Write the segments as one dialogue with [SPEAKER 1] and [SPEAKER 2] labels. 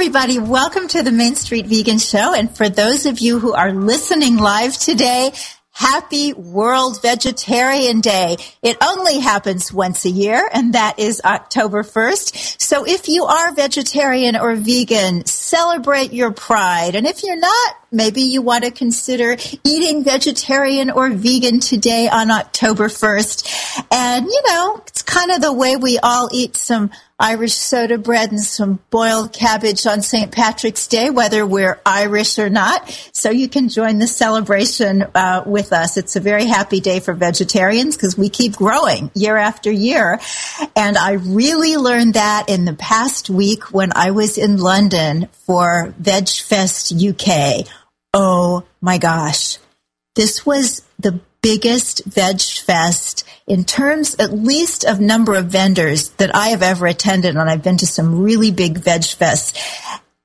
[SPEAKER 1] everybody. Welcome to the Main Street Vegan Show. And for those of you who are listening live today, Happy World Vegetarian Day. It only happens once a year, and that is October 1st. So if you are vegetarian or vegan, celebrate your pride. And if you're not, maybe you want to consider eating vegetarian or vegan today on October 1st. And, you know, it's kind of the way we all eat some Irish soda bread and some boiled cabbage on St. Patrick's Day, whether we're Irish or not. So you can join the celebration uh, with us. It's a very happy day for vegetarians because we keep growing year after year. And I really learned that in the past week when I was in London for VegFest UK. Oh my gosh. This was the biggest veg fest in terms at least of number of vendors that I have ever attended and I've been to some really big veg fests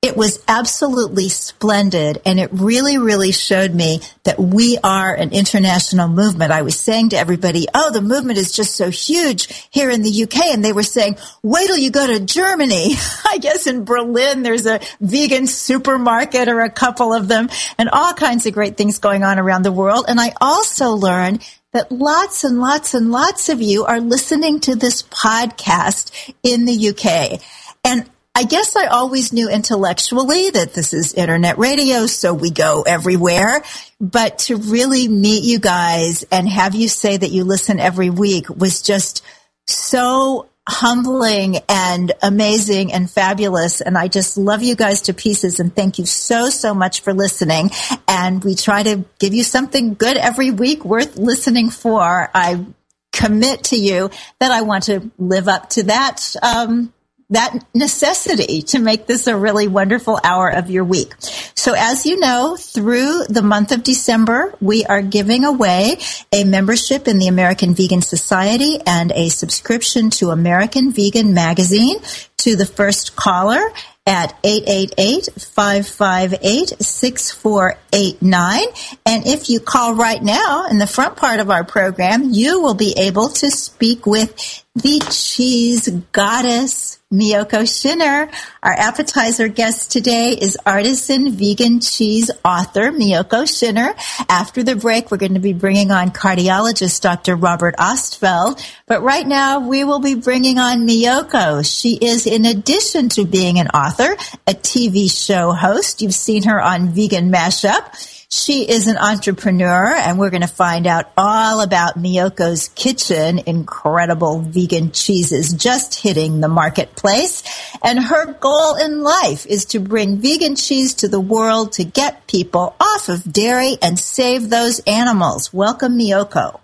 [SPEAKER 1] it was absolutely splendid and it really, really showed me that we are an international movement. I was saying to everybody, oh, the movement is just so huge here in the UK. And they were saying, wait till you go to Germany. I guess in Berlin, there's a vegan supermarket or a couple of them and all kinds of great things going on around the world. And I also learned that lots and lots and lots of you are listening to this podcast in the UK. And I guess I always knew intellectually that this is internet radio, so we go everywhere. But to really meet you guys and have you say that you listen every week was just so humbling and amazing and fabulous. And I just love you guys to pieces and thank you so, so much for listening. And we try to give you something good every week worth listening for. I commit to you that I want to live up to that, um, that necessity to make this a really wonderful hour of your week. So as you know, through the month of December, we are giving away a membership in the American Vegan Society and a subscription to American Vegan Magazine to the first caller at 888-558-6489. And if you call right now in the front part of our program, you will be able to speak with the cheese goddess, Miyoko Schinner. Our appetizer guest today is artisan vegan cheese author Miyoko Schinner. After the break, we're going to be bringing on cardiologist Dr. Robert Ostfeld. But right now, we will be bringing on Miyoko. She is, in addition to being an author, a TV show host. You've seen her on Vegan Mashup. She is an entrepreneur, and we're going to find out all about Miyoko's Kitchen, incredible vegan cheeses just hitting the marketplace. And her goal in life is to bring vegan cheese to the world to get people off of dairy and save those animals. Welcome, Miyoko.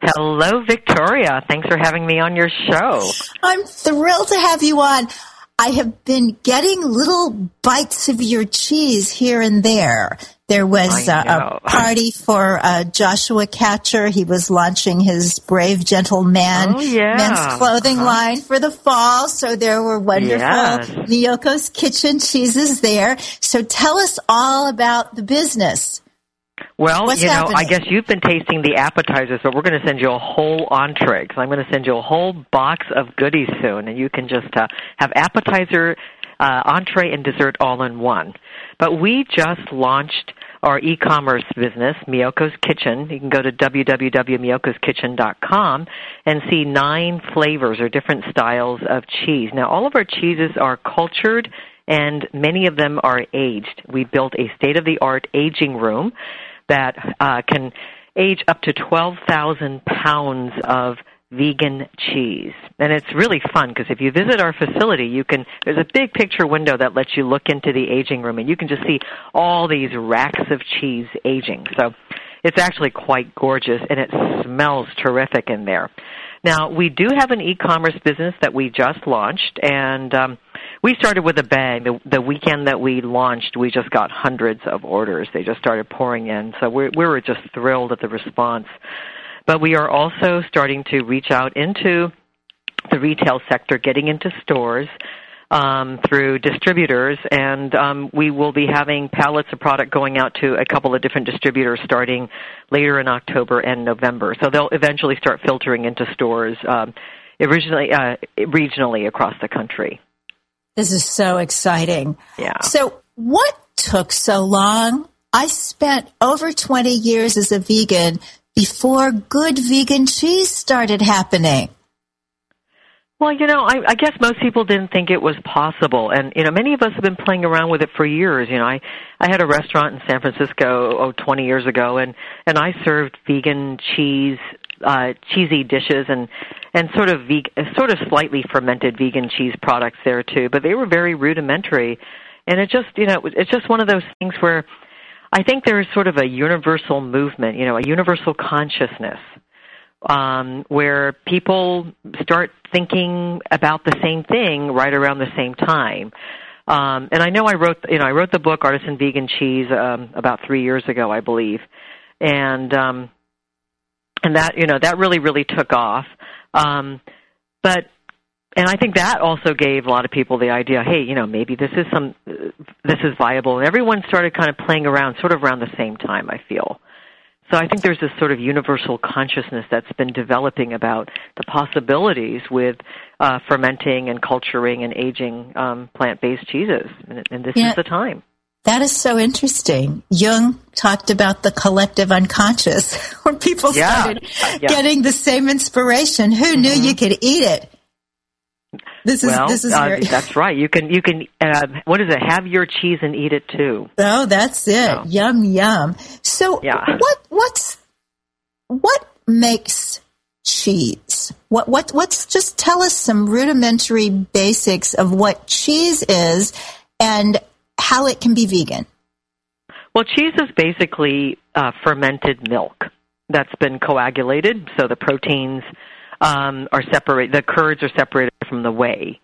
[SPEAKER 2] Hello, Victoria. Thanks for having me on your show.
[SPEAKER 1] I'm thrilled to have you on. I have been getting little bites of your cheese here and there. There was uh, a party for uh, Joshua Katcher. He was launching his Brave Gentle Man
[SPEAKER 2] oh, yeah.
[SPEAKER 1] men's clothing uh-huh. line for the fall. So there were wonderful yes. Miyoko's Kitchen cheeses there. So tell us all about the business.
[SPEAKER 2] Well,
[SPEAKER 1] What's
[SPEAKER 2] you know,
[SPEAKER 1] happening?
[SPEAKER 2] I guess you've been tasting the appetizers, but we're going to send you a whole entree because I'm going to send you a whole box of goodies soon, and you can just uh, have appetizer, uh, entree, and dessert all in one. But we just launched our e-commerce business, Miyoko's Kitchen. You can go to www.miyokoskitchen.com and see nine flavors or different styles of cheese. Now, all of our cheeses are cultured and many of them are aged. We built a state-of-the-art aging room that uh, can age up to 12,000 pounds of vegan cheese. And it's really fun because if you visit our facility, you can, there's a big picture window that lets you look into the aging room and you can just see all these racks of cheese aging. So it's actually quite gorgeous and it smells terrific in there. Now, we do have an e-commerce business that we just launched and um, we started with a bang. The, the weekend that we launched, we just got hundreds of orders. They just started pouring in. So we, we were just thrilled at the response. But we are also starting to reach out into the retail sector, getting into stores um, through distributors, and um, we will be having pallets of product going out to a couple of different distributors starting later in October and November. So they'll eventually start filtering into stores um, originally uh, regionally across the country.
[SPEAKER 1] This is so exciting.
[SPEAKER 2] Yeah.
[SPEAKER 1] So, what took so long? I spent over 20 years as a vegan before good vegan cheese started happening.
[SPEAKER 2] Well, you know, I, I guess most people didn't think it was possible, and you know, many of us have been playing around with it for years. You know, I I had a restaurant in San Francisco oh 20 years ago, and and I served vegan cheese, uh, cheesy dishes, and and sort of veg- sort of slightly fermented vegan cheese products there too, but they were very rudimentary, and it just you know it's just one of those things where I think there is sort of a universal movement, you know, a universal consciousness um, where people start thinking about the same thing right around the same time. Um, and I know I wrote, you know, I wrote the book Artisan Vegan Cheese um, about three years ago, I believe, and um, and that you know that really really took off. Um, but and I think that also gave a lot of people the idea, hey, you know, maybe this is some this is viable, and everyone started kind of playing around, sort of around the same time. I feel. So I think there's this sort of universal consciousness that's been developing about the possibilities with uh, fermenting and culturing and aging um, plant-based cheeses, and, and this
[SPEAKER 1] Yeah.
[SPEAKER 2] is the time.
[SPEAKER 1] That is so interesting. Jung talked about the collective unconscious, where people
[SPEAKER 2] Yeah.
[SPEAKER 1] started
[SPEAKER 2] yeah. Mm-hmm.
[SPEAKER 1] getting the same inspiration. Who knew you could eat it? This is
[SPEAKER 2] well,
[SPEAKER 1] this is
[SPEAKER 2] uh,
[SPEAKER 1] very,
[SPEAKER 2] that's right. You can you can uh, what is it? Have your cheese and eat it too.
[SPEAKER 1] oh, that's it.
[SPEAKER 2] Oh.
[SPEAKER 1] Yum yum. So
[SPEAKER 2] Yeah.
[SPEAKER 1] what what's what makes cheese? What what what's just tell us some rudimentary basics of what cheese is and how it can be vegan.
[SPEAKER 2] Well, cheese is basically uh, fermented milk that's been coagulated, so the proteins um, are separated. The curds are separated from the whey.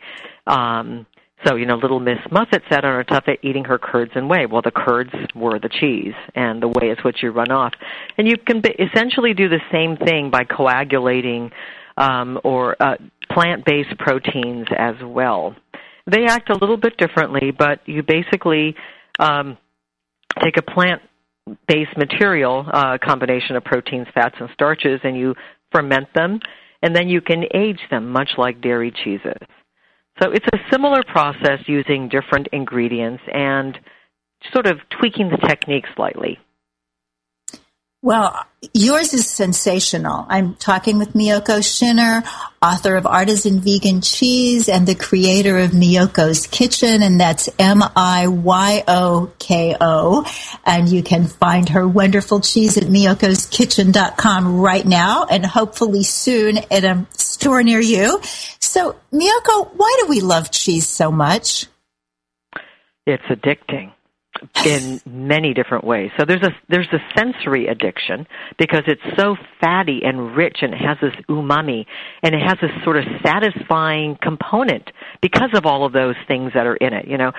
[SPEAKER 2] Um, so, you know, little Miss Muffet sat on her tuffet eating her curds and whey. Well, the curds were the cheese, and the whey is what you run off. And you can essentially do the same thing by coagulating um, or uh, plant-based proteins as well. They act a little bit differently, but you basically um, take a plant-based material, uh, combination of proteins, fats, and starches, and you ferment them, and then you can age them, much like dairy cheeses. So it's a similar process using different ingredients and sort of tweaking the technique slightly.
[SPEAKER 1] Well, yours is sensational. I'm talking with Miyoko Schinner, author of Artisan Vegan Cheese and the creator of Miyoko's Kitchen, and that's M-I-Y-O-K-O. And you can find her wonderful cheese at miyokoskitchen.com right now and hopefully soon at a store near you. So, Miyoko, why do we love cheese so much?
[SPEAKER 2] It's addicting in many different ways. So there's a there's a sensory addiction because it's so fatty and rich and it has this umami and it has this sort of satisfying component because of all of those things that are in it. You know,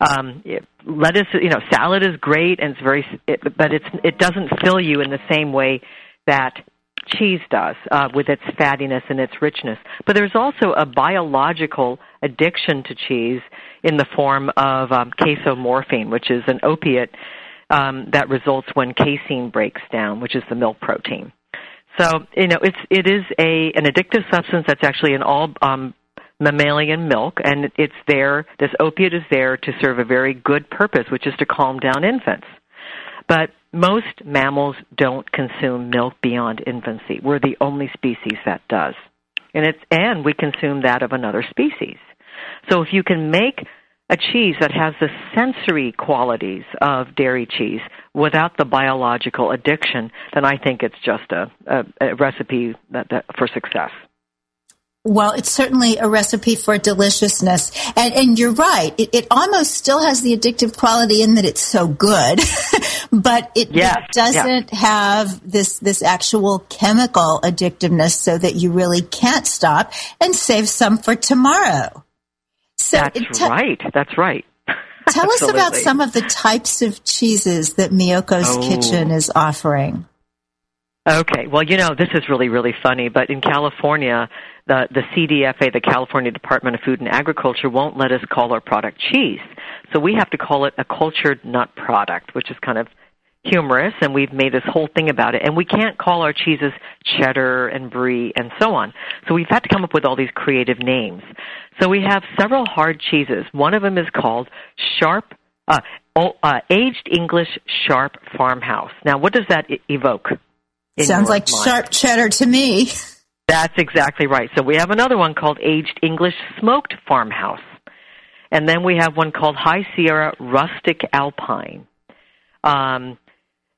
[SPEAKER 2] um, lettuce, you know, salad is great and it's very, it, but it's it doesn't fill you in the same way that cheese does uh, with its fattiness and its richness. But there's also a biological addiction to cheese in the form of um, casomorphin, which is an opiate um, that results when casein breaks down, which is the milk protein. So you know it's it is a an addictive substance that's actually in all um, mammalian milk, and it's there. This opiate is there to serve a very good purpose, which is to calm down infants. But most mammals don't consume milk beyond infancy. We're the only species that does. And it's and we consume that of another species. So if you can make a cheese that has the sensory qualities of dairy cheese without the biological addiction, then I think it's just a, a, a recipe that, that, for success.
[SPEAKER 1] Well, it's certainly a recipe for deliciousness. And, and you're right. It, it, almost still has the addictive quality in that it's so good, but it,
[SPEAKER 2] yes,
[SPEAKER 1] it doesn't have this, this actual chemical addictiveness so that you really can't stop and save some for tomorrow.
[SPEAKER 2] So That's right. That's right.
[SPEAKER 1] Tell us about some of the types of cheeses that Miyoko's oh. Kitchen is offering.
[SPEAKER 2] Okay. Well, you know, this is really, really funny, but in California, the, the CDFA, the California Department of Food and Agriculture, won't let us call our product cheese. So we have to call it a cultured nut product, which is kind of humorous, and we've made this whole thing about it. And we can't call our cheeses cheddar and brie and so on. So we've had to come up with all these creative names. So we have several hard cheeses. One of them is called Sharp, uh, uh, Aged English Sharp Farmhouse. Now, what does that evoke?
[SPEAKER 1] Sounds like
[SPEAKER 2] mind?
[SPEAKER 1] sharp cheddar to me.
[SPEAKER 2] That's exactly right. So we have another one called Aged English Smoked Farmhouse. And then we have one called High Sierra Rustic Alpine. Um,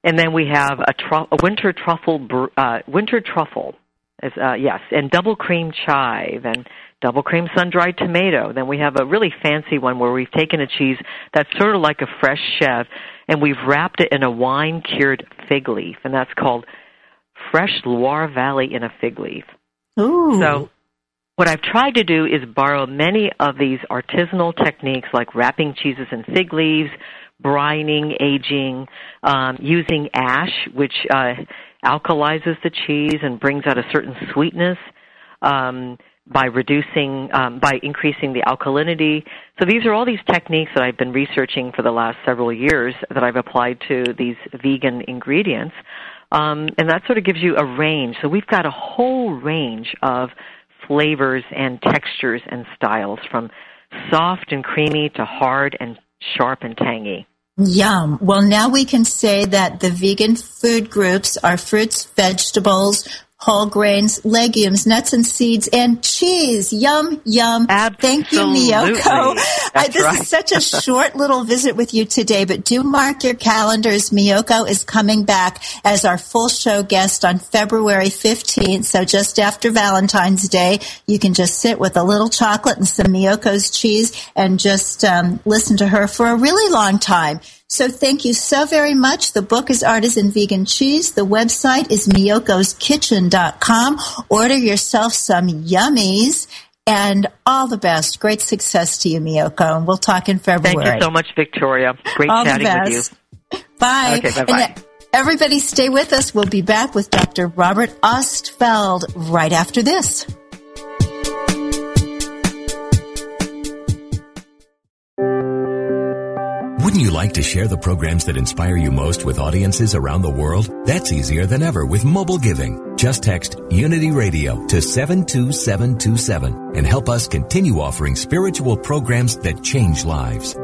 [SPEAKER 2] and then we have a, tru- a winter truffle, br- uh, winter truffle, is, uh, yes, and double cream chive and double cream sun dried tomato. Then we have a really fancy one where we've taken a cheese that's sort of like a fresh chèvre and we've wrapped it in a wine cured fig leaf, and that's called Fresh Loire Valley in a Fig Leaf.
[SPEAKER 1] Ooh.
[SPEAKER 2] So what I've tried to do is borrow many of these artisanal techniques like wrapping cheeses in fig leaves, brining, aging, um, using ash, which uh, alkalizes the cheese and brings out a certain sweetness um, by reducing, um, by increasing the alkalinity. So these are all these techniques that I've been researching for the last several years that I've applied to these vegan ingredients. Um, and that sort of gives you a range. So we've got a whole range of flavors and textures and styles from soft and creamy to hard and sharp and tangy.
[SPEAKER 1] Yum. Well, now we can say that the vegan food groups are fruits, vegetables, whole grains, legumes, nuts and seeds, and cheese. Yum, yum.
[SPEAKER 2] Absolutely.
[SPEAKER 1] Thank you, Miyoko.
[SPEAKER 2] I,
[SPEAKER 1] this
[SPEAKER 2] right.
[SPEAKER 1] is such a short little visit with you today, but do mark your calendars. Miyoko is coming back as our full show guest on February 15th. So just after Valentine's Day, you can just sit with a little chocolate and some Miyoko's cheese and just um, listen to her for a really long time. So thank you so very much. The book is Artisan Vegan Cheese. The website is miyokoskitchen.com. Order yourself some yummies and all the best. Great success to you, Miyoko. And we'll talk in February.
[SPEAKER 2] Thank you so much, Victoria. Great
[SPEAKER 1] all
[SPEAKER 2] chatting with
[SPEAKER 1] you. Bye.
[SPEAKER 2] Okay, bye-bye.
[SPEAKER 1] everybody stay with us. We'll be back with Dr. Robert Ostfeld right after this.
[SPEAKER 3] Wouldn't you like to share the programs that inspire you most with audiences around the world? That's easier than ever with mobile giving. Just text Unity Radio to 72727 and help us continue offering spiritual programs that change lives.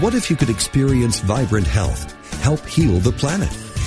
[SPEAKER 4] What if you could experience vibrant health, help heal the planet,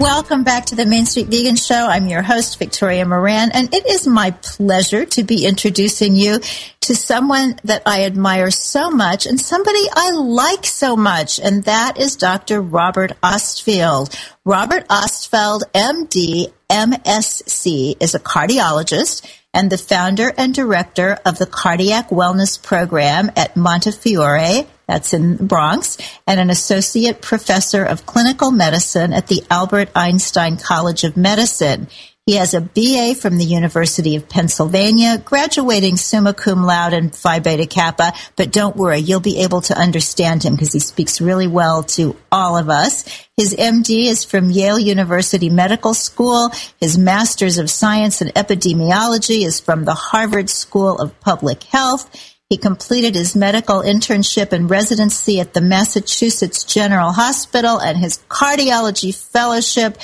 [SPEAKER 1] Welcome back to the Main Street Vegan Show. I'm your host, Victoria Moran, and it is my pleasure to be introducing you to someone that I admire so much and somebody I like so much, and that is Dr. Robert Ostfeld. Robert Ostfeld, MD, MSc, is a cardiologist and the founder and director of the Cardiac Wellness Program at Montefiore that's in the Bronx, and an associate professor of clinical medicine at the Albert Einstein College of Medicine. He has a BA from the University of Pennsylvania, graduating summa cum laude and Phi Beta Kappa. But don't worry, you'll be able to understand him because he speaks really well to all of us. His MD is from Yale University Medical School. His Master's of Science in Epidemiology is from the Harvard School of Public Health. He completed his medical internship and residency at the Massachusetts General Hospital and his cardiology fellowship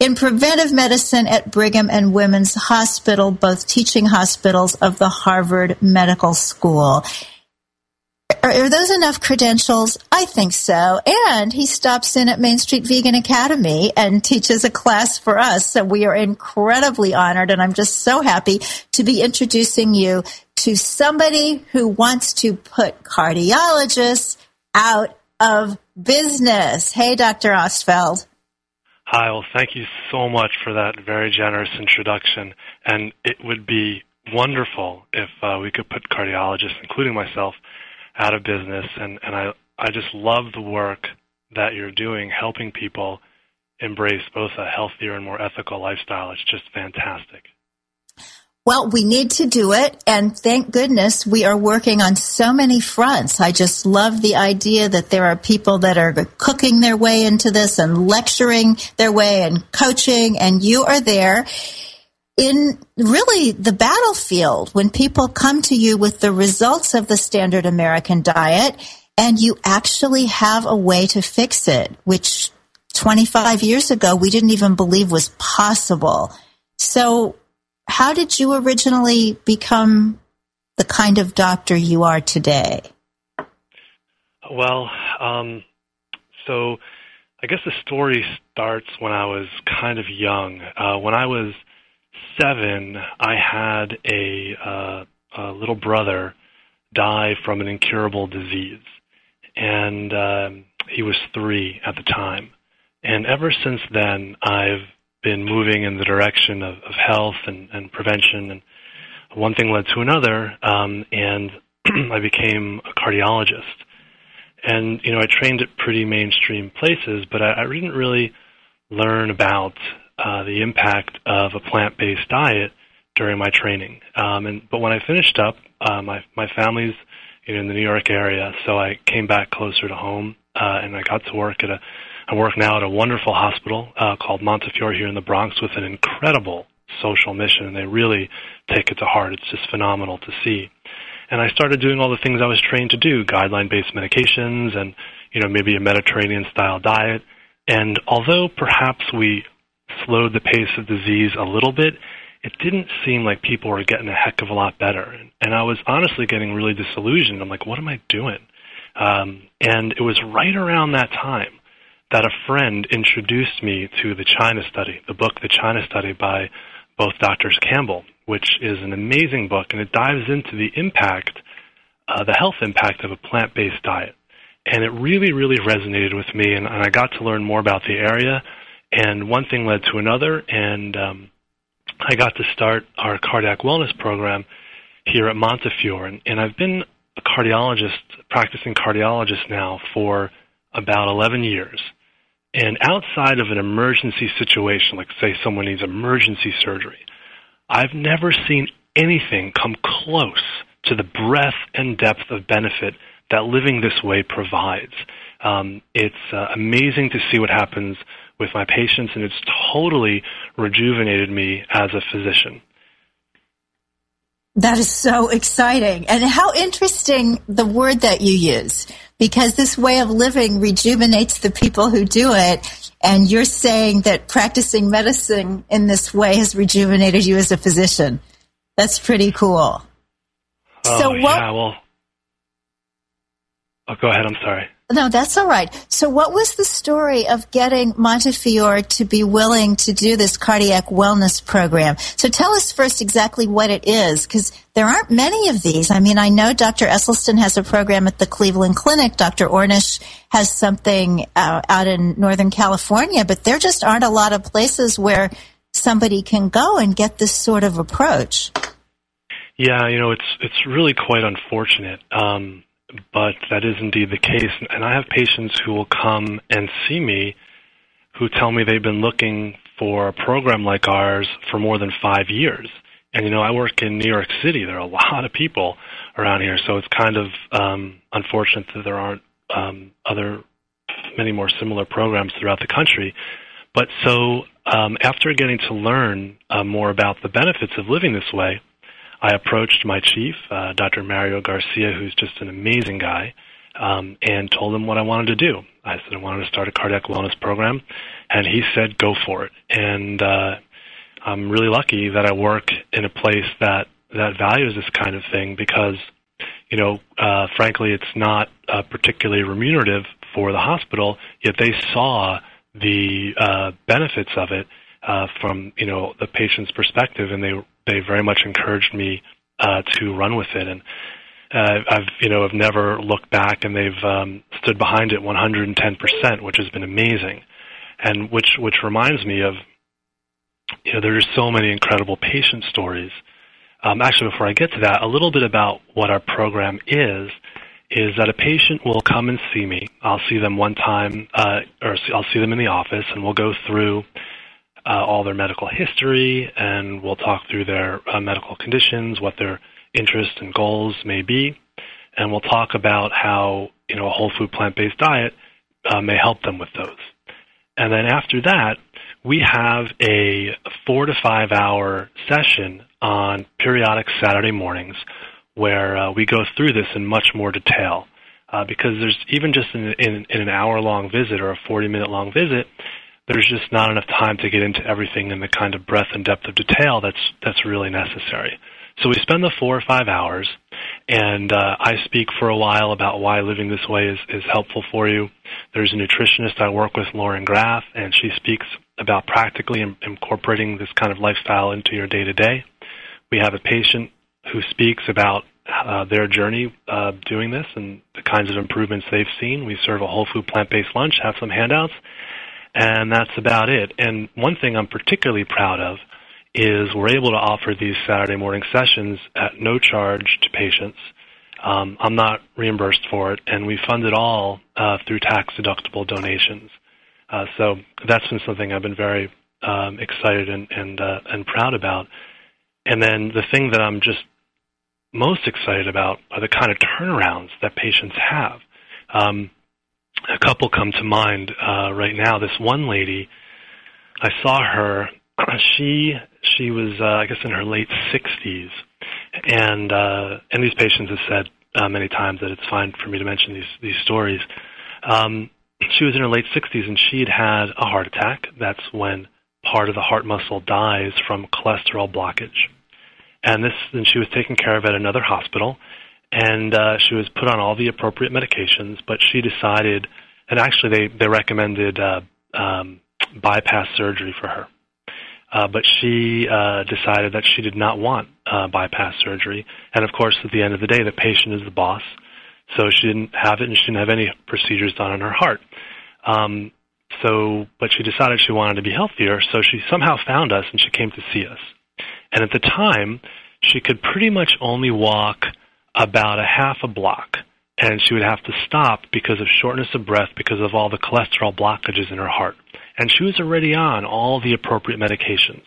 [SPEAKER 1] in preventive medicine at Brigham and Women's Hospital, both teaching hospitals of the Harvard Medical School. Are, are, those enough credentials? I think so. And he stops in at Main Street Vegan Academy and teaches a class for us. So we are incredibly honored. And I'm just so happy to be introducing you to somebody who wants to put cardiologists out of business. Hey, Dr. Ostfeld.
[SPEAKER 5] Hi, well, thank you so much for that very generous introduction. And it would be wonderful if uh, we could put cardiologists, including myself, out of business. And, and I, I just love the work that you're doing, helping people embrace both a healthier and more ethical lifestyle. It's just fantastic.
[SPEAKER 1] Well, we need to do it. And thank goodness we are working on so many fronts. I just love the idea that there are people that are cooking their way into this and lecturing their way and coaching. And you are there in really the battlefield when people come to you with the results of the standard American diet and you actually have a way to fix it, which 25 years ago we didn't even believe was possible. So how did you originally become the kind of doctor you are today?
[SPEAKER 5] Well, um, so I guess the story starts when I was kind of young. Uh, when I was seven, I had a, uh, a little brother die from an incurable disease, and um, he was three at the time. And ever since then, I've been moving in the direction of, of health and, and prevention, and one thing led to another, um, and I became a cardiologist. And you know, I trained at pretty mainstream places, but I, I didn't really learn about uh, the impact of a plant-based diet during my training. Um, and but when I finished up, uh, my my family's you know, in the New York area, so I came back closer to home, uh, and I got to work at a. I work now at a wonderful hospital uh, called Montefiore here in the Bronx with an incredible social mission, and they really take it to heart. It's just phenomenal to see. And I started doing all the things I was trained to do: guideline-based medications, and you know maybe a Mediterranean-style diet. And although perhaps we slowed the pace of disease a little bit, it didn't seem like people were getting a heck of a lot better. And, I was honestly getting really disillusioned. I'm like, what am I doing? Um, and it was right around that time that a friend introduced me to the China Study, the book The China Study by both Doctors Campbell, which is an amazing book, and it dives into the impact, uh, the health impact of a plant-based diet. And it really, really resonated with me, and, and I got to learn more about the area. And one thing led to another, and um, I got to start our cardiac wellness program here at Montefiore, and, and I've been a cardiologist, practicing cardiologist now for about 11 years. And outside of an emergency situation, like say someone needs emergency surgery, I've never seen anything come close to the breadth and depth of benefit that living this way provides. Um, it's uh, amazing to see what happens with my patients, and it's totally rejuvenated me as a physician.
[SPEAKER 1] That is so exciting. And how interesting the word that you use, because this way of living rejuvenates the people who do it. And you're saying that practicing medicine in this way has rejuvenated you as a physician. That's pretty cool.
[SPEAKER 5] Oh, so what, yeah, well, oh, go ahead. I'm sorry.
[SPEAKER 1] No, that's all right. So, what was the story of getting Montefiore to be willing to do this cardiac wellness program? So, tell us first exactly what it is, because there aren't many of these. I mean, I know Dr. Esselstyn has a program at the Cleveland Clinic. Dr. Ornish has something uh, out in Northern California, but there just aren't a lot of places where somebody can go and get this sort of approach.
[SPEAKER 5] Yeah, you know, it's it's really quite unfortunate. Um, but that is indeed the case. And I have patients who will come and see me who tell me they've been looking for a program like ours for more than five years. And you know, I work in New York City. There are a lot of people around here, so it's kind of um, unfortunate that there aren't um, other many more similar programs throughout the country. But so um, after getting to learn uh, more about the benefits of living this way, I approached my chief, uh, Dr. Mario Garcia, who's just an amazing guy, um, and told him what I wanted to do. I said I wanted to start a cardiac wellness program, and he said, "Go for it." And uh, I'm really lucky that I work in a place that that values this kind of thing because, you know, uh, frankly, it's not uh, particularly remunerative for the hospital. Yet they saw the uh, benefits of it uh, from you know the patient's perspective, and they they very much encouraged me uh, to run with it, and uh, I've you know have never looked back, and they've um, stood behind it 110 percent, which has been amazing, and which which reminds me of you know there's so many incredible patient stories. Um, actually, before I get to that, a little bit about what our program is is that a patient will come and see me. I'll see them one time, uh, or I'll see them in the office, and we'll go through all their medical history, and we'll talk through their uh, medical conditions, what their interests and goals may be, and we'll talk about how you know a whole food plant-based diet uh, may help them with those. And then after that, we have a four to five hour session on periodic Saturday mornings where uh, we go through this in much more detail. Uh, because there's even just in, in, in an hour long visit or a 40 minute long visit, there's just not enough time to get into everything in the kind of breadth and depth of detail that's that's really necessary. So we spend the four or five hours, and uh, I speak for a while about why living this way is, is helpful for you. There's a nutritionist I work with, Lauren Graf, and she speaks about practically in, incorporating this kind of lifestyle into your day to day. We have a patient who speaks about uh, their journey uh, doing this and the kinds of improvements they've seen. We serve a whole food plant based lunch, have some handouts, and that's about it. And one thing I'm particularly proud of is we're able to offer these Saturday morning sessions at no charge to patients. Um, I'm not reimbursed for it, and we fund it all uh, through tax deductible donations. Uh, so that's been something I've been very um, excited and and uh, and proud about. And then the thing that I'm just most excited about are the kind of turnarounds that patients have. Um, a couple come to mind uh, right now. This one lady, I saw her. She she was uh, I guess in her late 60s, and uh, and these patients have said uh, many times that it's fine for me to mention these these stories. Um, she was in her late 60s and she had had a heart attack. That's when part of the heart muscle dies from cholesterol blockage. And this, and she was taken care of at another hospital, and uh, she was put on all the appropriate medications. But she decided, and actually they they recommended uh, um, bypass surgery for her. Uh, but she uh, decided that she did not want uh, bypass surgery. And of course, at the end of the day, the patient is the boss. So she didn't have it, and she didn't have any procedures done on her heart. Um, so, but she decided she wanted to be healthier. So she somehow found us, and she came to see us. And at the time, she could pretty much only walk about a half a block and she would have to stop because of shortness of breath because of all the cholesterol blockages in her heart. And she was already on all the appropriate medications.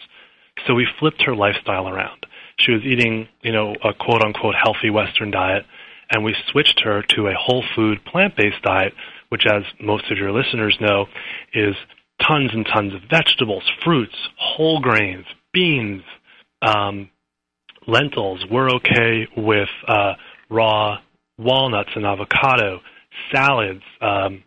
[SPEAKER 5] So we flipped her lifestyle around. She was eating, you know, a quote unquote healthy Western diet, and we switched her to a whole food plant based diet, which, as most of your listeners know, is tons and tons of vegetables, fruits, whole grains, beans, um, lentils. We're okay with uh, raw walnuts and avocado, salads um,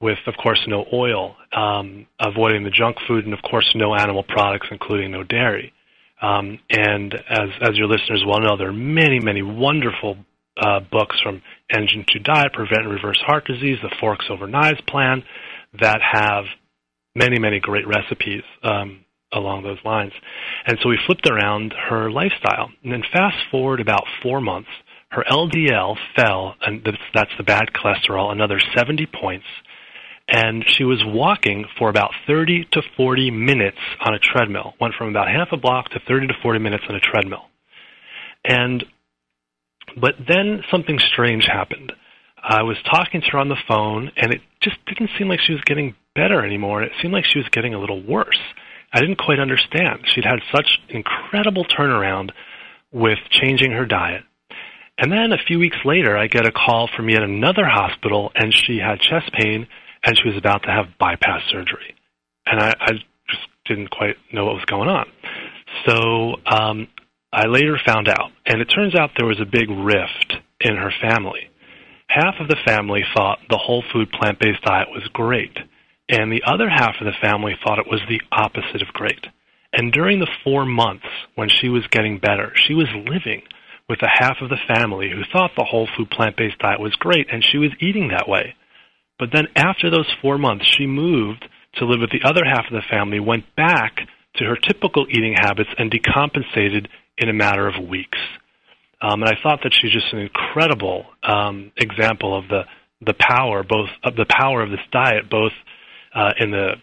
[SPEAKER 5] with, of course, no oil, um, avoiding the junk food, and of course, no animal products, including no dairy. Um, and as as your listeners well know, there are many, many wonderful uh, books from Engine 2 Diet, Prevent and Reverse Heart Disease, the Forks Over Knives Plan, that have many, many great recipes um, along those lines. And so we flipped around her lifestyle. And then fast forward about four months, her LDL fell, and that's the bad cholesterol, another 70 points. And she was walking for about 30 to 40 minutes on a treadmill. Went from about half a block to 30 to 40 minutes on a treadmill. And, but then something strange happened. I was talking to her on the phone, and it just didn't seem like she was getting better anymore. It seemed like she was getting a little worse. I didn't quite understand. She'd had such incredible turnaround with changing her diet. And then a few weeks later, I get a call from yet another hospital, and she had chest pain, and she was about to have bypass surgery. And I, I just didn't quite know what was going on. So um, I later found out, and it turns out there was a big rift in her family. Half of the family thought the whole food plant based diet was great, and the other half of the family thought it was the opposite of great. And during the four months when she was getting better, she was living with a half of the family who thought the whole food plant based diet was great, and she was eating that way. But then after those four months, she moved to live with the other half of the family, went back to her typical eating habits, and decompensated in a matter of weeks. Um, and I thought that she's just an incredible um, example of the the power, both of the power of this diet, both uh, in the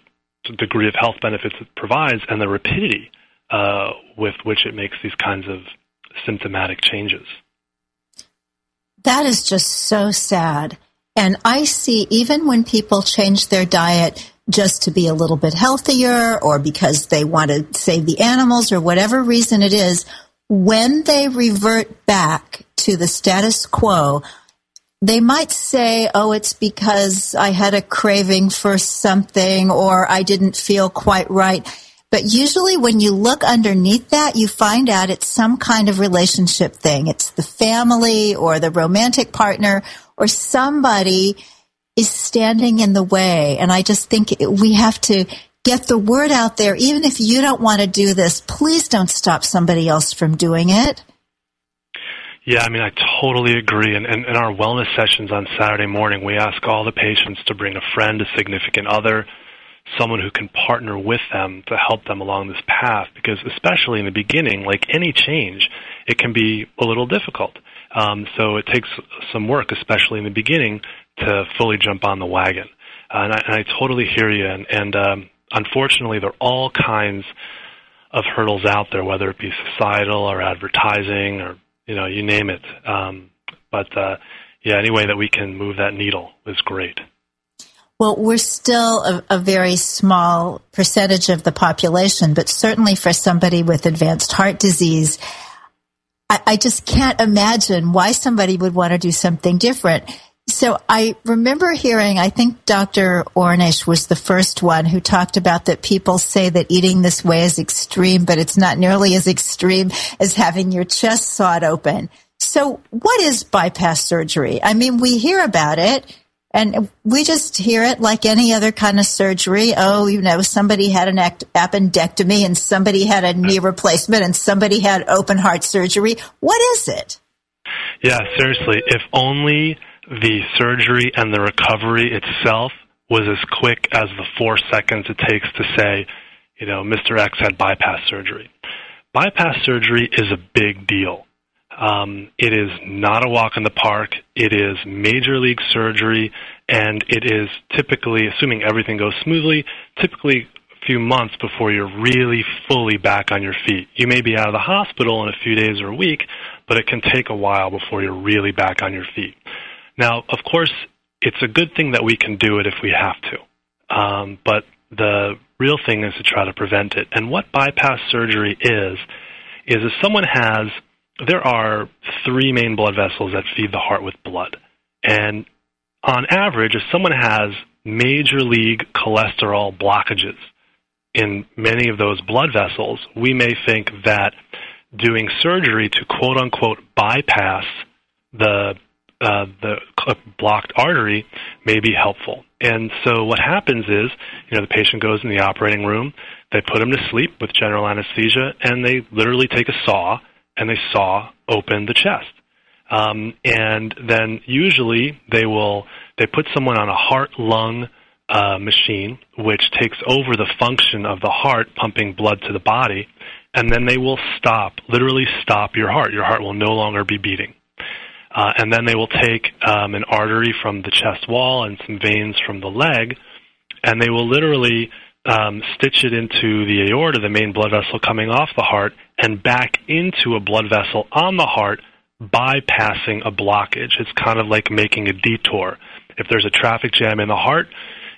[SPEAKER 5] degree of health benefits it provides and the rapidity uh, with which it makes these kinds of symptomatic changes.
[SPEAKER 1] That is just so sad. And I see even when people change their diet just to be a little bit healthier or because they want to save the animals or whatever reason it is, when they revert back to the status quo, they might say, oh, it's because I had a craving for something or I didn't feel quite right. But usually when you look underneath that, you find out it's some kind of relationship thing. It's the family or the romantic partner or somebody is standing in the way. And I just think we have to get the word out there. Even if you don't want to do this, please don't stop somebody else from doing it.
[SPEAKER 5] Yeah, I mean, I totally agree. And, and in our wellness sessions on Saturday morning, we ask all the patients to bring a friend, a significant other, someone who can partner with them to help them along this path. Because especially in the beginning, like any change, it can be a little difficult. Um, so it takes some work, especially in the beginning, to fully jump on the wagon. Uh, and, I, and I totally hear you. And, and um, unfortunately, there are all kinds of hurdles out there, whether it be societal or advertising or you know, you name it. Um, but uh, yeah, any way that we can move that needle is great.
[SPEAKER 1] Well, we're still a, a, very small percentage of the population, but certainly for somebody with advanced heart disease, I, I just can't imagine why somebody would want to do something different. So I remember hearing, I think Dr. Ornish was the first one who talked about that people say that eating this way is extreme, but it's not nearly as extreme as having your chest sawed open. So what is bypass surgery? I mean, we hear about it and we just hear it like any other kind of surgery. Oh, you know, somebody had an appendectomy and somebody had a knee replacement and somebody had open heart surgery. What is it?
[SPEAKER 5] Yeah, seriously, if only the surgery and the recovery itself was as quick as the four seconds it takes to say, you know, Mr. X had bypass surgery. Bypass surgery is a big deal. Um, it is not a walk in the park. It is major league surgery, and it is typically, assuming everything goes smoothly, typically a few months before you're really fully back on your feet. You may be out of the hospital in a few days or a week, but it can take a while before you're really back on your feet. Now, of course, it's a good thing that we can do it if we have to. Um, but the real thing is to try to prevent it. And what bypass surgery is, is if someone has, there are three main blood vessels that feed the heart with blood. And on average, if someone has major league cholesterol blockages in many of those blood vessels, we may think that doing surgery to quote unquote bypass the uh, the blocked artery may be helpful. And so what happens is, you know, the patient goes in the operating room, they put him to sleep with general anesthesia, and they literally take a saw and they saw open the chest. Um, and then usually they will they put someone on a heart lung uh, machine, which takes over the function of the heart pumping blood to the body, and then they will stop, literally stop your heart. Your heart will no longer be beating. Uh, and then they will take um, an artery from the chest wall and some veins from the leg, and they will literally um, stitch it into the aorta, the main blood vessel coming off the heart, and back into a blood vessel on the heart, bypassing a blockage. It's kind of like making a detour. If there's a traffic jam in the heart,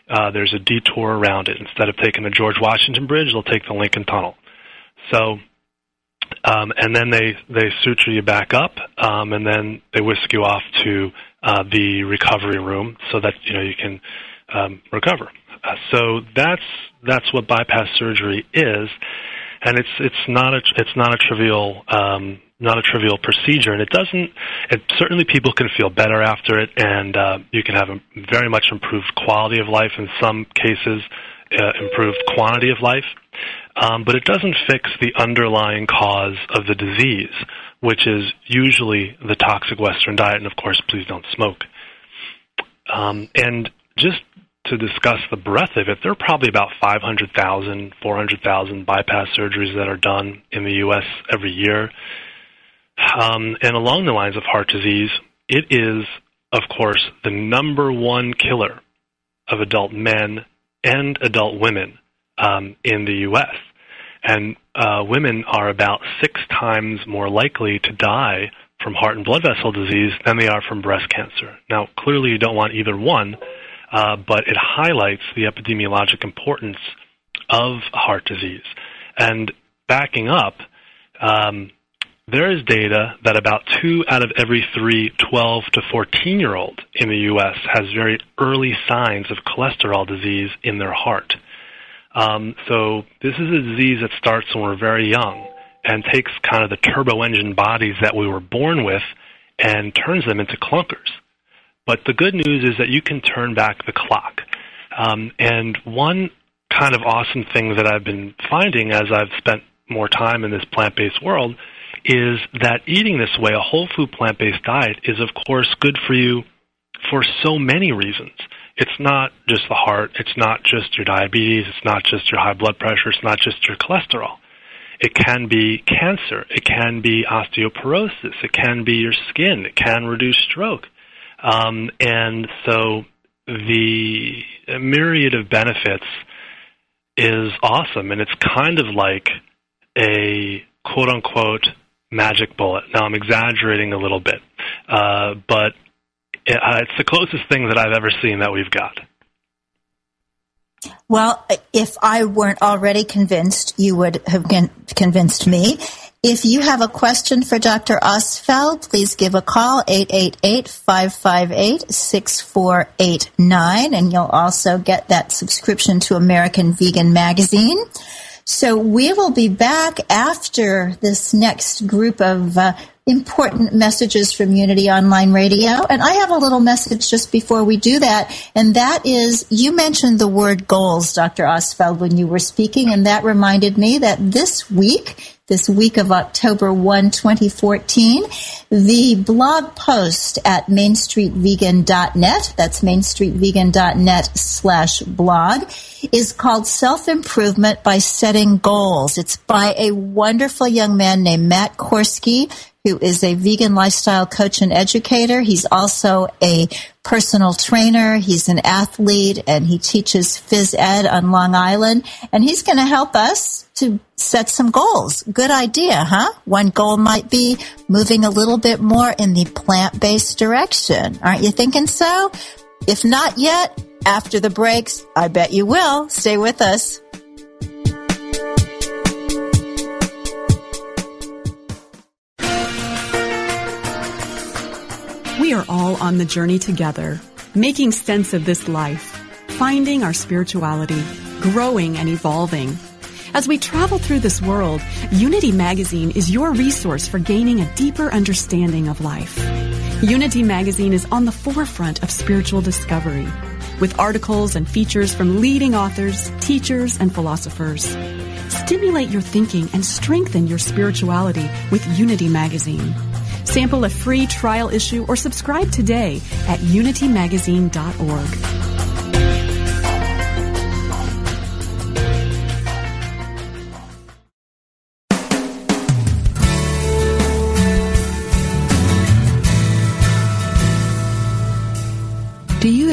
[SPEAKER 5] uh, there's a detour around it. Instead of taking the George Washington Bridge, they'll take the Lincoln Tunnel. So um, and then they they suture you back up, um, and then they whisk you off to uh, the recovery room so that you know you can um, recover. Uh, so that's that's what bypass surgery is, and it's it's not a it's not a trivial um, not a trivial procedure, and it doesn't. It, certainly, people can feel better after it, and uh, you can have a very much improved quality of life. In some cases, uh, improved quantity of life um, but it doesn't fix the underlying cause of the disease, which is usually the toxic Western diet, and of course, please don't smoke. Um, and just to discuss the breadth of it, there are probably about 500,000, 400,000 bypass surgeries that are done in the U.S. every year. Um, and along the lines of heart disease, it is, of course, the number one killer of adult men and adult women um, in the U.S. And uh, women are about six times more likely to die from heart and blood vessel disease than they are from breast cancer. Now, clearly, you don't want either one, uh, but it highlights the epidemiologic importance of heart disease. And backing up, um, there is data that about two out of every three 12 to 14 year olds in the U.S. has very early signs of cholesterol disease in their heart. Um, so this is a disease that starts when we're very young and takes kind of the turbo engine bodies that we were born with and turns them into clunkers. But the good news is that you can turn back the clock. Um, and one kind of awesome thing that I've been finding as I've spent more time in this plant based world is that eating this way, a whole food plant based diet, is of course good for you for so many reasons it's not just the heart, it's not just your diabetes, it's not just your high blood pressure, it's not just your cholesterol. It can be cancer, it can be osteoporosis, it can be your skin, it can reduce stroke. Um, and so the myriad of benefits is awesome, and it's kind of like a quote unquote magic bullet. Now I'm exaggerating a little bit, uh, but uh, it's the closest thing that I've ever seen that we've got.
[SPEAKER 1] Well, if I weren't already convinced, you would have convinced me. If you have a question for Dr. Ostfeld, please give a call 888-558-6489 and you'll also get that subscription to American Vegan Magazine. So we will be back after this next group of uh, important messages from Unity Online Radio. And I have a little message just before we do that. And that is, you mentioned the word goals, Dr. Ostfeld, when you were speaking. And that reminded me that this week, this week of October 1, 2014. The blog post at mainstreetvegan.net, that's mainstreetvegan.net slash blog, is called Self-Improvement by Setting Goals. It's by a wonderful young man named Matt Korsky, who is a vegan lifestyle coach and educator. He's also a personal trainer. He's an athlete and he teaches phys ed on Long Island. And he's going to help us to set some goals. Good idea, huh? One goal might be moving a little bit more in the plant-based direction. Aren't you thinking so? If not yet, after the breaks, I bet you will. Stay with us.
[SPEAKER 6] We are all on the journey together, making sense of this life, finding our spirituality, growing and evolving. As we travel through this world, Unity Magazine is your resource for gaining a deeper understanding of life. Unity Magazine is on the forefront of spiritual discovery, with articles and features from leading authors, teachers, and philosophers. Stimulate your thinking and strengthen your spirituality with Unity Magazine. Sample a free trial issue or subscribe today at unitymagazine.org.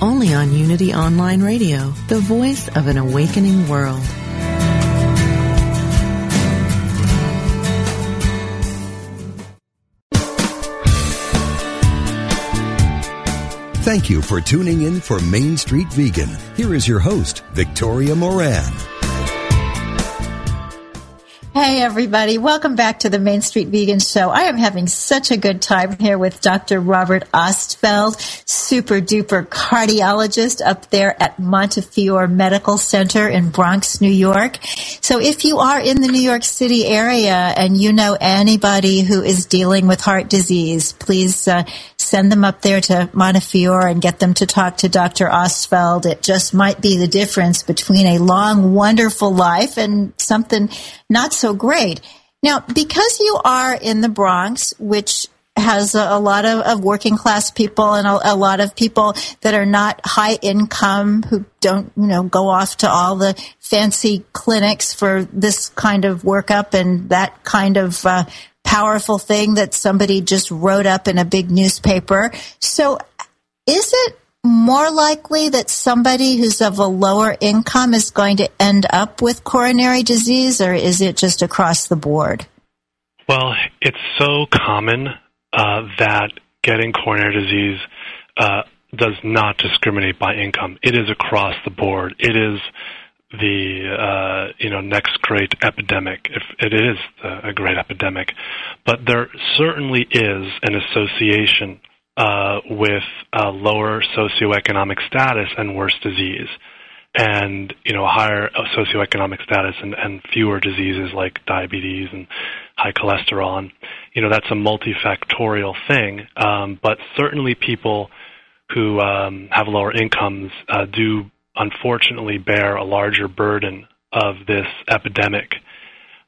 [SPEAKER 7] only on Unity Online Radio, the voice of an awakening world.
[SPEAKER 4] Thank you for tuning in for Main Street Vegan. Here is your host, Victoria Moran.
[SPEAKER 1] Hey everybody, welcome back to the Main Street Vegan Show. I am having such a good time here with Dr. Robert Ostfeld, super duper cardiologist up there at Montefiore Medical Center in Bronx, New York. So if you are in the New York City area and you know anybody who is dealing with heart disease, please uh, send them up there to Montefiore and get them to talk to Dr. Ostfeld. It just might be the difference between a long, wonderful life and something not so great. Now, because you are in the Bronx, which has a, a lot of, of, working class people and a, a, lot of people that are not high income who don't, you know, go off to all the fancy clinics for this kind of workup and that kind of uh, powerful thing that somebody just wrote up in a big newspaper. So is it more likely that somebody who's of a lower income is going to end up with coronary disease or is it just across the board?
[SPEAKER 5] Well, it's so common uh, that getting coronary disease uh, does not discriminate by income. It is across the board. It is the uh, you know next great epidemic, if it is a great epidemic, but there certainly is an association uh, with a lower socioeconomic status and worse disease, and you know higher socioeconomic status and, and fewer diseases like diabetes and high cholesterol. And you know that's a multifactorial thing, um, but certainly people who um, have lower incomes uh, do unfortunately bear a larger burden of this epidemic.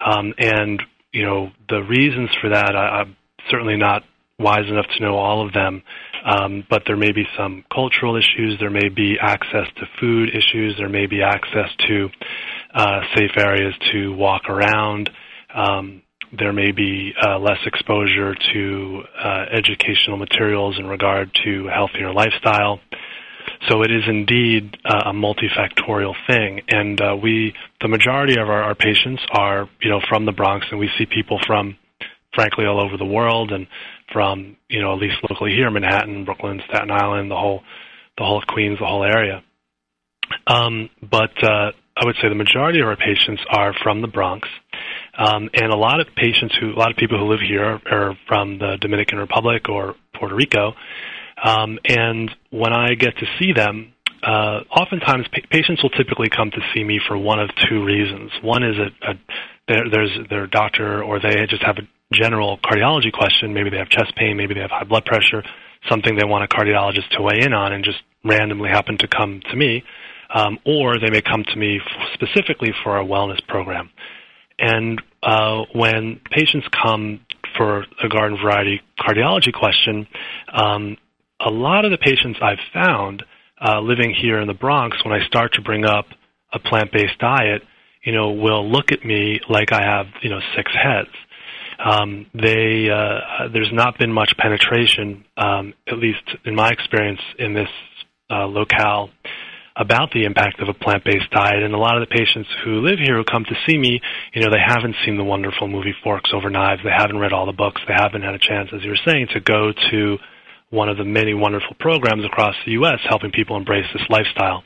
[SPEAKER 5] Um, and, you know, the reasons for that, I, I'm certainly not wise enough to know all of them, um, but there may be some cultural issues, there may be access to food issues, there may be access to uh, safe areas to walk around. Um, there may be uh, less exposure to uh, educational materials in regard to healthier lifestyle. So it is indeed uh, a multifactorial thing, and uh, we, the majority of our, our patients are, you know, from the Bronx, and we see people from, frankly, all over the world, and from, you know, at least locally here, Manhattan, Brooklyn, Staten Island, the whole, the whole Queens, the whole area. Um, but uh, I would say the majority of our patients are from the Bronx, um, and a lot of patients who, a lot of people who live here are from the Dominican Republic or Puerto Rico. Um, and when I get to see them, uh, oftentimes pa- patients will typically come to see me for one of two reasons. One is a, a there's their doctor, or they just have a general cardiology question. Maybe they have chest pain, maybe they have high blood pressure, something they want a cardiologist to weigh in on, and just randomly happen to come to me. Um, or they may come to me f- specifically for a wellness program. And uh, when patients come for a garden variety cardiology question, um, a lot of the patients I've found uh, living here in the Bronx, when I start to bring up a plant-based diet, you know, will look at me like I have, you know, six heads. Um, they uh, there's not been much penetration, um, at least in my experience in this uh, locale, about the impact of a plant-based diet. And a lot of the patients who live here who come to see me, you know, they haven't seen the wonderful movie Forks Over Knives. They haven't read all the books. They haven't had a chance, as you were saying, to go to one of the many wonderful programs across the U.S. helping people embrace this lifestyle.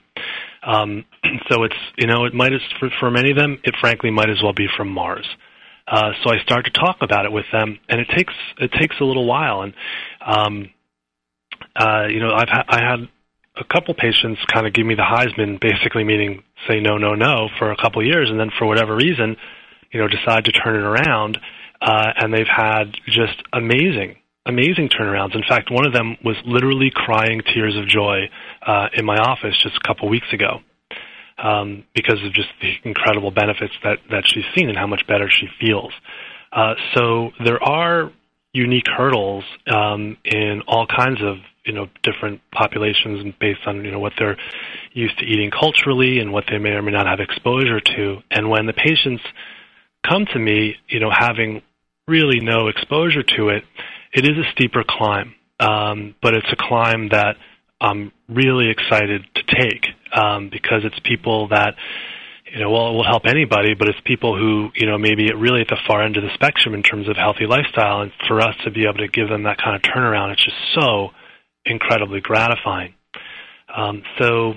[SPEAKER 5] Um, so it's you know it might for for many of them it frankly might as well be from Mars. Uh, so I start to talk about it with them, and it takes it takes a little while. And um, uh, you know I've ha- I had a couple patients kind of give me the Heisman, basically meaning say no no no for a couple years, and then for whatever reason, you know decide to turn it around, uh, and they've had just amazing amazing turnarounds. In fact, one of them was literally crying tears of joy uh, in my office just a couple weeks ago um, because of just the incredible benefits that, that she's seen and how much better she feels. Uh, so there are unique hurdles um, in all kinds of you know different populations based on you know what they're used to eating culturally and what they may or may not have exposure to. And when the patients come to me, you know, having really no exposure to it, it is a steeper climb, um, but it's a climb that I'm really excited to take um, because it's people that you know, well, it will help anybody, but it's people who, you know, maybe really at the far end of the spectrum in terms of healthy lifestyle. And for us to be able to give them that kind of turnaround, it's just so incredibly gratifying. Um, so,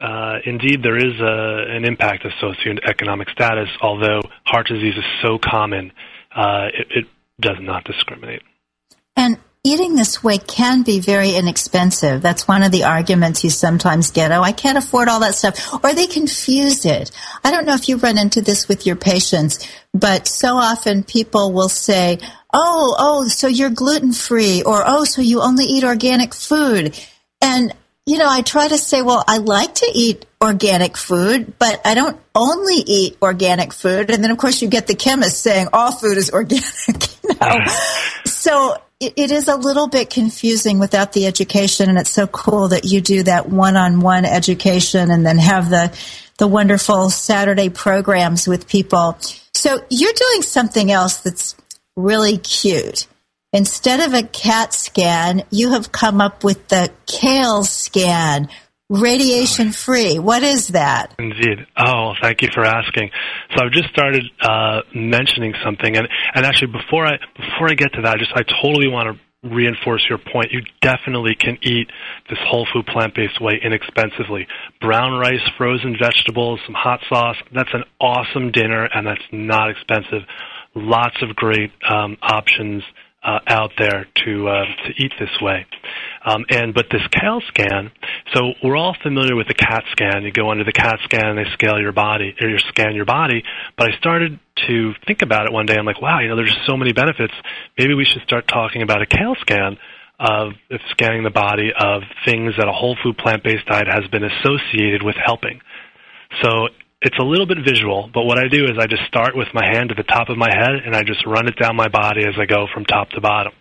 [SPEAKER 5] uh, indeed, there is a, an impact of socioeconomic status, although heart disease is so common, uh, it, it does not discriminate.
[SPEAKER 1] Eating this way can be very inexpensive. That's one of the arguments you sometimes get. Oh, I can't afford all that stuff. Or they confuse it. I don't know if you run into this with your patients, but so often people will say, oh, oh, so you're gluten free or oh, so you only eat organic food. And you know, I try to say, well, I like to eat organic food, but I don't only eat organic food. And then, of course, you get the chemist saying all food is organic. You know? Mm-hmm. so it, it is a little bit confusing without the education, and it's so cool that you do that one-on-one education and then have the the wonderful Saturday programs with people. So you're doing something else that's really cute. Instead of a CAT scan, you have come up with the Kale scan, radiation free. What is that?
[SPEAKER 5] Indeed. Oh, thank you for asking. So I've just started uh, mentioning something, and and actually before I before I get to that, I just I totally want to reinforce your point. You definitely can eat this whole food plant based way inexpensively. Brown rice, frozen vegetables, some hot sauce. That's an awesome dinner, and that's not expensive. Lots of great um, options uh, out there to uh, to eat this way. Um, and but this Kale scan, so we're all familiar with the CAT scan. You go under the CAT scan and they scale your body or you scan your body. But I started to think about it one day. I'm like, wow, you know, there's so many benefits. Maybe we should start talking about a Kale scan of scanning the body of things that a whole food plant based diet has been associated with helping. So it's a little bit visual, but what I do is I just start with my hand at the top of my head and I just run it down my body as I go from top to bottom.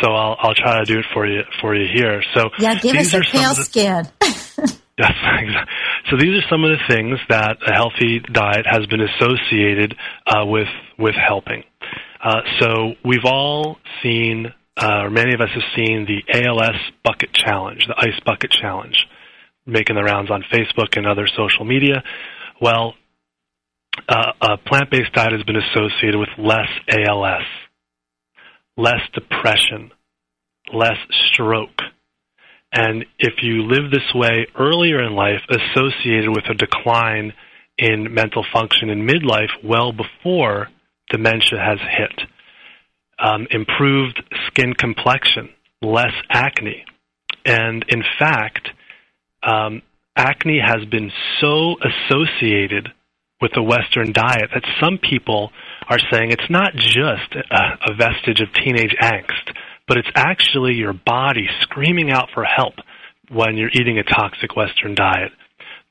[SPEAKER 5] So I'll I'll try to do it for you for you here. So
[SPEAKER 1] yeah, give us a Kale scan.
[SPEAKER 5] yes, so these are some of the things that a healthy diet has been associated uh, with with helping. Uh, so we've all seen, uh, or many of us have seen the ALS bucket challenge, the ice bucket challenge, making the rounds on Facebook and other social media. Well, uh, a plant-based diet has been associated with less ALS, less depression, less stroke. And if you live this way earlier in life, associated with a decline in mental function in midlife well before dementia has hit. Um, improved skin complexion, less acne. And in fact, um, acne has been so associated with the Western diet that some people are saying it's not just a, a vestige of teenage angst, but it's actually your body screaming out for help when you're eating a toxic Western diet.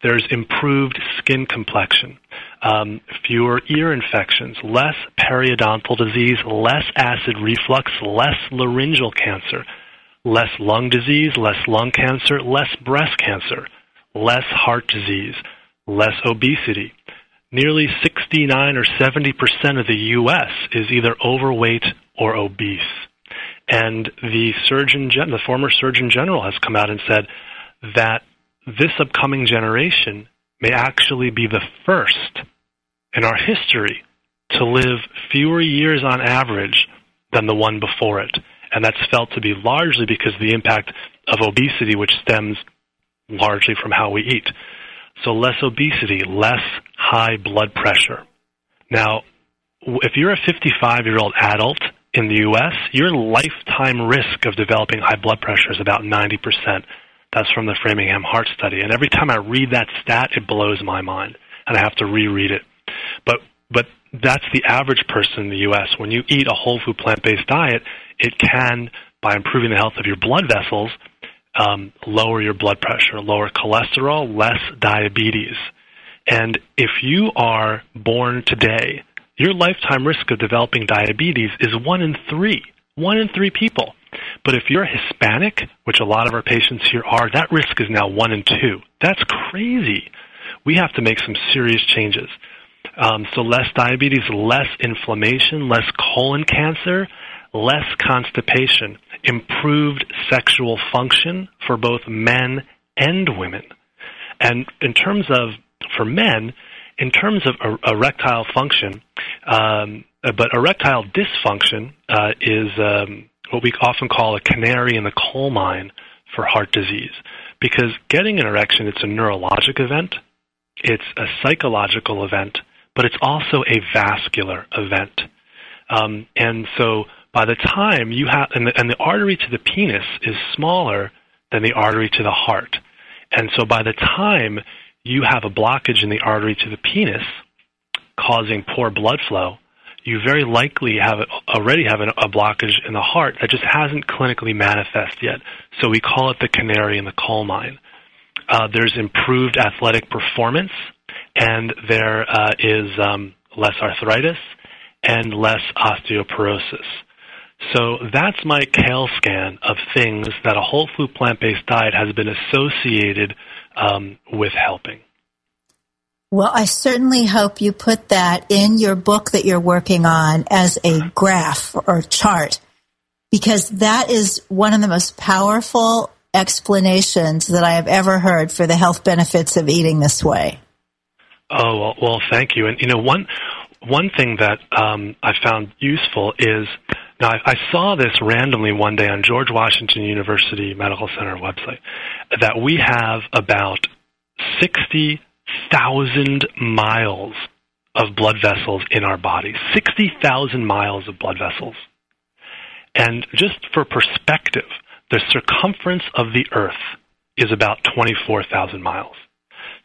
[SPEAKER 5] There's improved skin complexion, um, fewer ear infections, less periodontal disease, less acid reflux, less laryngeal cancer, less lung disease, less lung cancer, less breast cancer, less heart disease, less obesity. Nearly 69 or 70 percent of the U.S. is either overweight or obese. And the surgeon, the former surgeon general, has come out and said that this upcoming generation may actually be the first in our history to live fewer years on average than the one before it. And that's felt to be largely because of the impact of obesity, which stems largely from how we eat. So less obesity, less high blood pressure. Now, if you're a 55 year old adult in the U.S., your lifetime risk of developing high blood pressure is about 90%. That's from the Framingham Heart Study. And every time I read that stat, it blows my mind, and I have to reread it. But but that's the average person in the U.S. When you eat a whole food plant based diet, it can, by improving the health of your blood vessels, um, lower your blood pressure, lower cholesterol, less diabetes. And if you are born today, your lifetime risk of developing diabetes is one in three. One in three people. But if you're Hispanic, which a lot of our patients here are, that risk is now one in two. That's crazy. We have to make some serious changes. Um, so less diabetes, less inflammation, less colon cancer, less constipation, improved sexual function for both men and women. And in terms of, for men, in terms of er- erectile function, um, but erectile dysfunction uh, is um, what we often call a canary in the coal mine for heart disease. Because getting an erection, it's a neurologic event, it's a psychological event, but it's also a vascular event. Um, and so by the time you have, and the, and the artery to the penis is smaller than the artery to the heart. And so by the time you have a blockage in the artery to the penis, causing poor blood flow, you very likely have already have a blockage in the heart that just hasn't clinically manifest yet. So we call it the canary in the coal mine. Uh, there's improved athletic performance, and there uh, is um, less arthritis and less osteoporosis. So that's my kale scan of things that a whole food plant based diet has been associated um, with helping.
[SPEAKER 1] Well, I certainly hope you put that in your book that you're working on as a graph or chart, because that is one of the most powerful explanations that I have ever heard for the health benefits of eating this way.
[SPEAKER 5] Oh well, well thank you. And you know, one one thing that um, I found useful is now I, I saw this randomly one day on George Washington University Medical Center website that we have about sixty thousand miles of blood vessels in our body. 60,000 miles of blood vessels. And just for perspective, the circumference of the Earth is about 24,000 miles.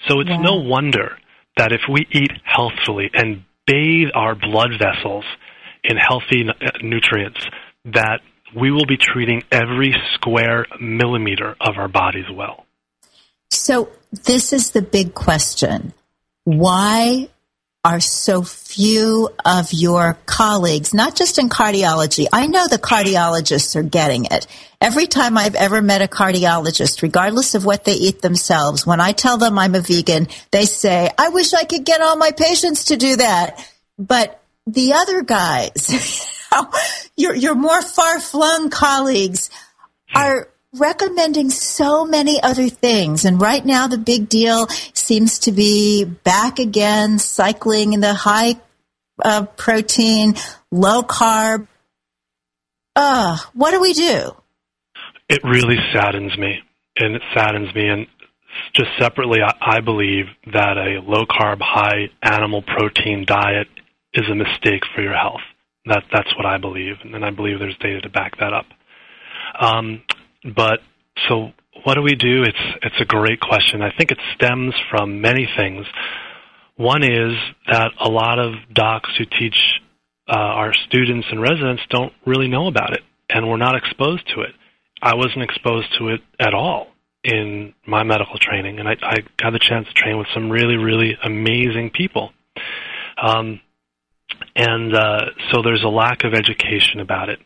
[SPEAKER 5] So it's no wonder that if we eat healthfully and bathe our blood vessels in healthy uh, nutrients, that we will be treating every square millimeter of our bodies well.
[SPEAKER 1] So this is the big question. Why are so few of your colleagues, not just in cardiology. I know the cardiologists are getting it. Every time I've ever met a cardiologist, regardless of what they eat themselves, when I tell them I'm a vegan, they say, I wish I could get all my patients to do that. But the other guys, your, your more far flung colleagues are recommending so many other things. And right now the big deal seems to be back again, cycling in the high uh, protein, low carb. Uh, what do we do?
[SPEAKER 5] It really saddens me. And it saddens me. And just separately, I, I believe that a low carb, high animal protein diet is a mistake for your health. That that's what I believe, and I believe there's data to back that up. Um, but so, what do we do? It's it's a great question. I think it stems from many things. One is that a lot of docs who teach uh, our students and residents don't really know about it, and we're not exposed to it. I wasn't exposed to it at all in my medical training, and I, I got the chance to train with some really, really amazing people. Um, and uh, so there's a lack of education about it.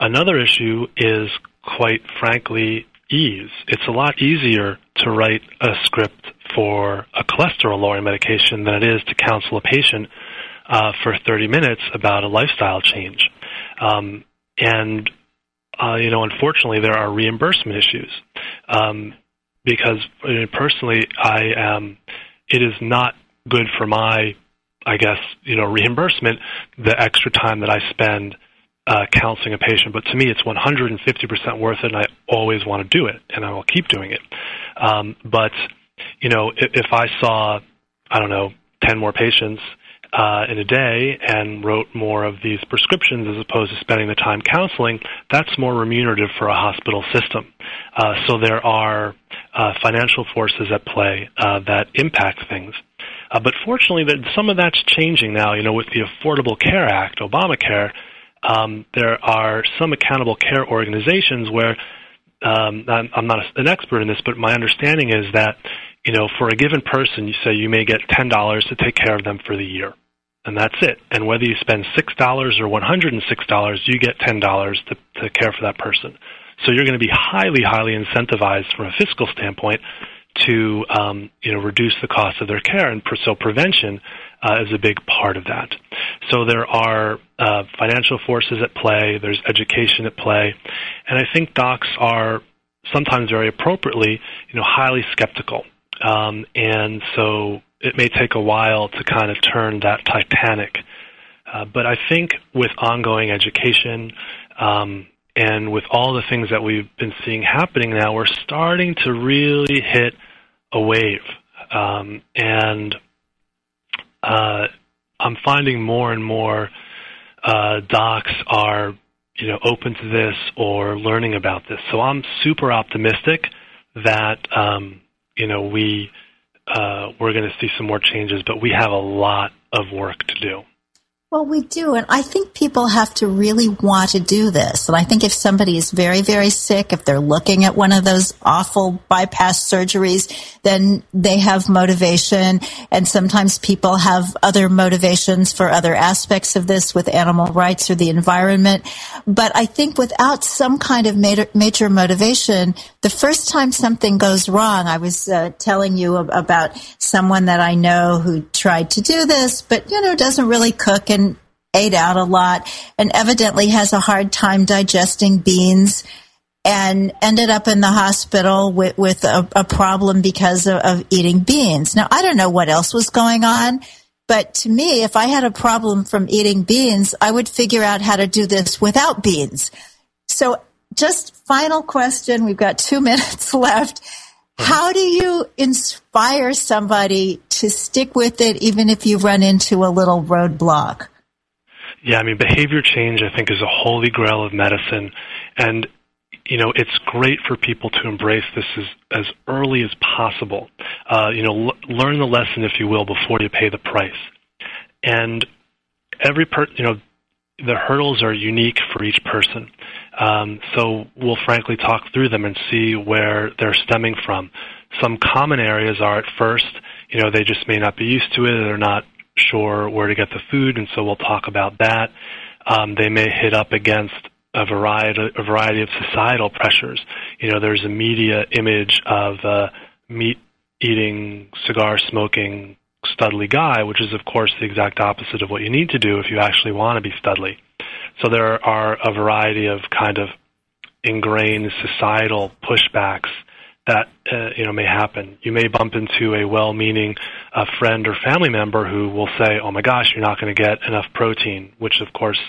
[SPEAKER 5] Another issue is, quite frankly, ease. It's a lot easier to write a script for a cholesterol lowering medication than it is to counsel a patient uh, for 30 minutes about a lifestyle change. Um, and uh, you know, unfortunately, there are reimbursement issues um, because personally, I am. It is not good for my I guess, you know, reimbursement, the extra time that I spend uh, counseling a patient. But to me, it's 150% worth it, and I always want to do it, and I will keep doing it. Um, but, you know, if, if I saw, I don't know, 10 more patients uh, in a day and wrote more of these prescriptions as opposed to spending the time counseling, that's more remunerative for a hospital system. Uh, so there are uh, financial forces at play uh, that impact things. Uh, but fortunately, that some of that's changing now. You know, with the Affordable Care Act, Obamacare, um, there are some accountable care organizations where um, I'm, I'm not an expert in this, but my understanding is that you know, for a given person, you say you may get ten dollars to take care of them for the year, and that's it. And whether you spend six dollars or one hundred and six dollars, you get ten dollars to, to care for that person. So you're going to be highly, highly incentivized from a fiscal standpoint to um, you know reduce the cost of their care, and so prevention uh, is a big part of that. So there are uh, financial forces at play. There's education at play, and I think docs are sometimes very appropriately, you know, highly skeptical, um, and so it may take a while to kind of turn that Titanic. Uh, but I think with ongoing education, um, and with all the things that we've been seeing happening now, we're starting to really hit a wave. Um, and uh, I'm finding more and more uh, docs are, you know, open to this or learning about this. So I'm super optimistic that, um, you know, we uh, we're going to see some more changes, but we have a lot of work to do.
[SPEAKER 1] Well, we do. And I think people have to really want to do this. And I think if somebody is very, very sick, if they're looking at one of those awful bypass surgeries, then they have motivation. And sometimes people have other motivations for other aspects of this with animal rights or the environment. But I think without some kind of major, major motivation, the first time something goes wrong, I was uh, telling you about someone that I know who tried to do this, but, you know, doesn't really cook ate out a lot and evidently has a hard time digesting beans and ended up in the hospital with, with a, a problem because of, of eating beans. Now, I don't know what else was going on, but to me, if I had a problem from eating beans, I would figure out how to do this without beans. So just final question. We've got two minutes left. How do you inspire somebody to stick with it even if you run into a little roadblock?
[SPEAKER 5] Yeah, I mean, behavior change, I think, is a holy grail of medicine. And, you know, it's great for people to embrace this as, as early as possible. Uh, you know, l- learn the lesson, if you will, before you pay the price. And every per, you know, the hurdles are unique for each person. Um, so we'll frankly talk through them and see where they're stemming from. Some common areas are at first, you know, they just may not be used to it, they're not sure where to get the food, and so we'll talk about that. Um, they may hit up against a variety, a variety of societal pressures. You know, there's a media image of meat eating, cigar smoking, studly guy, which is of course the exact opposite of what you need to do if you actually want to be studly. So there are a variety of kind of ingrained societal pushbacks that uh, you know may happen. You may bump into a well-meaning uh, friend or family member who will say, "Oh my gosh, you're not going to get enough protein," which of course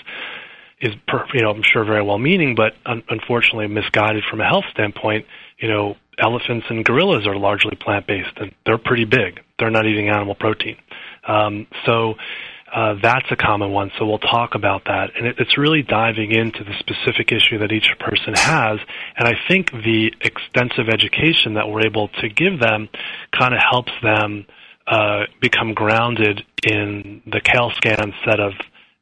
[SPEAKER 5] is per, you know I'm sure very well-meaning, but un- unfortunately misguided from a health standpoint. You know, elephants and gorillas are largely plant-based, and they're pretty big. They're not eating animal protein, um, so uh, that's a common one, so we'll talk about that. And it, it's really diving into the specific issue that each person has. And I think the extensive education that we're able to give them kind of helps them uh, become grounded in the Kale scan set of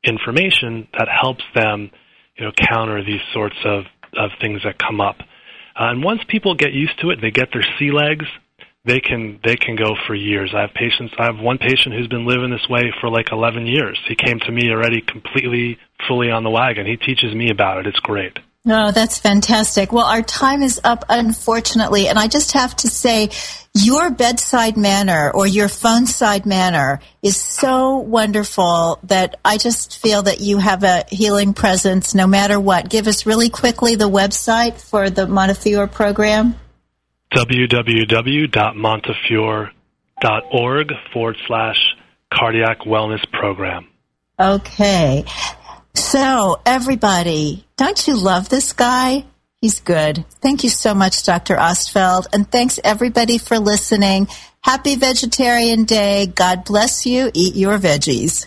[SPEAKER 5] information that helps them, you know, counter these sorts of, of things that come up. Uh, and once people get used to it, they get their sea legs, they can they can go for years. I have patients. I have one patient who's been living this way for like 11 years. He came to me already completely fully on the wagon. He teaches me about it. It's great.
[SPEAKER 1] No, oh, that's fantastic. Well, our time is up, unfortunately, and I just have to say, your bedside manner or your phone side manner is so wonderful that I just feel that you have a healing presence no matter what. Give us really quickly the website for the Montefiore program
[SPEAKER 5] www.montefiore.org forward slash cardiac wellness program.
[SPEAKER 1] Okay. So, everybody, don't you love this guy? He's good. Thank you so much, Dr. Ostfeld. And thanks, everybody, for listening. Happy Vegetarian Day. God bless you. Eat your veggies.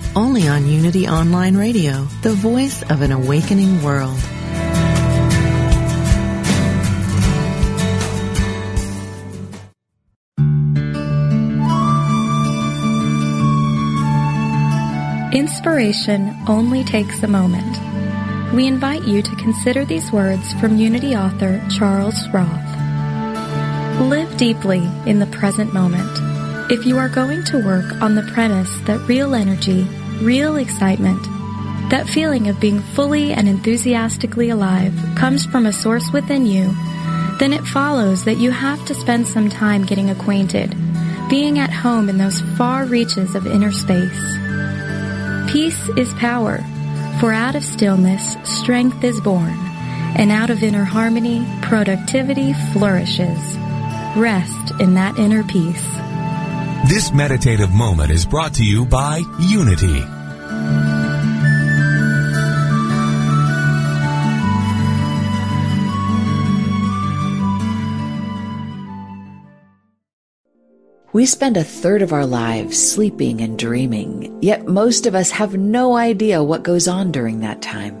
[SPEAKER 7] only on Unity Online Radio, the voice of an awakening world.
[SPEAKER 8] Inspiration only takes a moment. We invite you to consider these words from Unity author Charles Roth. Live deeply in the present moment. If you are going to work on the premise that real energy real excitement. That feeling of being fully and enthusiastically alive comes from a source within you, then it follows that you have to spend some time getting acquainted, being at home in those far reaches of inner space. Peace is power, for out of stillness strength is born, and out of inner harmony productivity flourishes. Rest in that inner peace.
[SPEAKER 3] This meditative moment is brought to you by Unity.
[SPEAKER 9] We spend a third of our lives sleeping and dreaming, yet most of us have no idea what goes on during that time.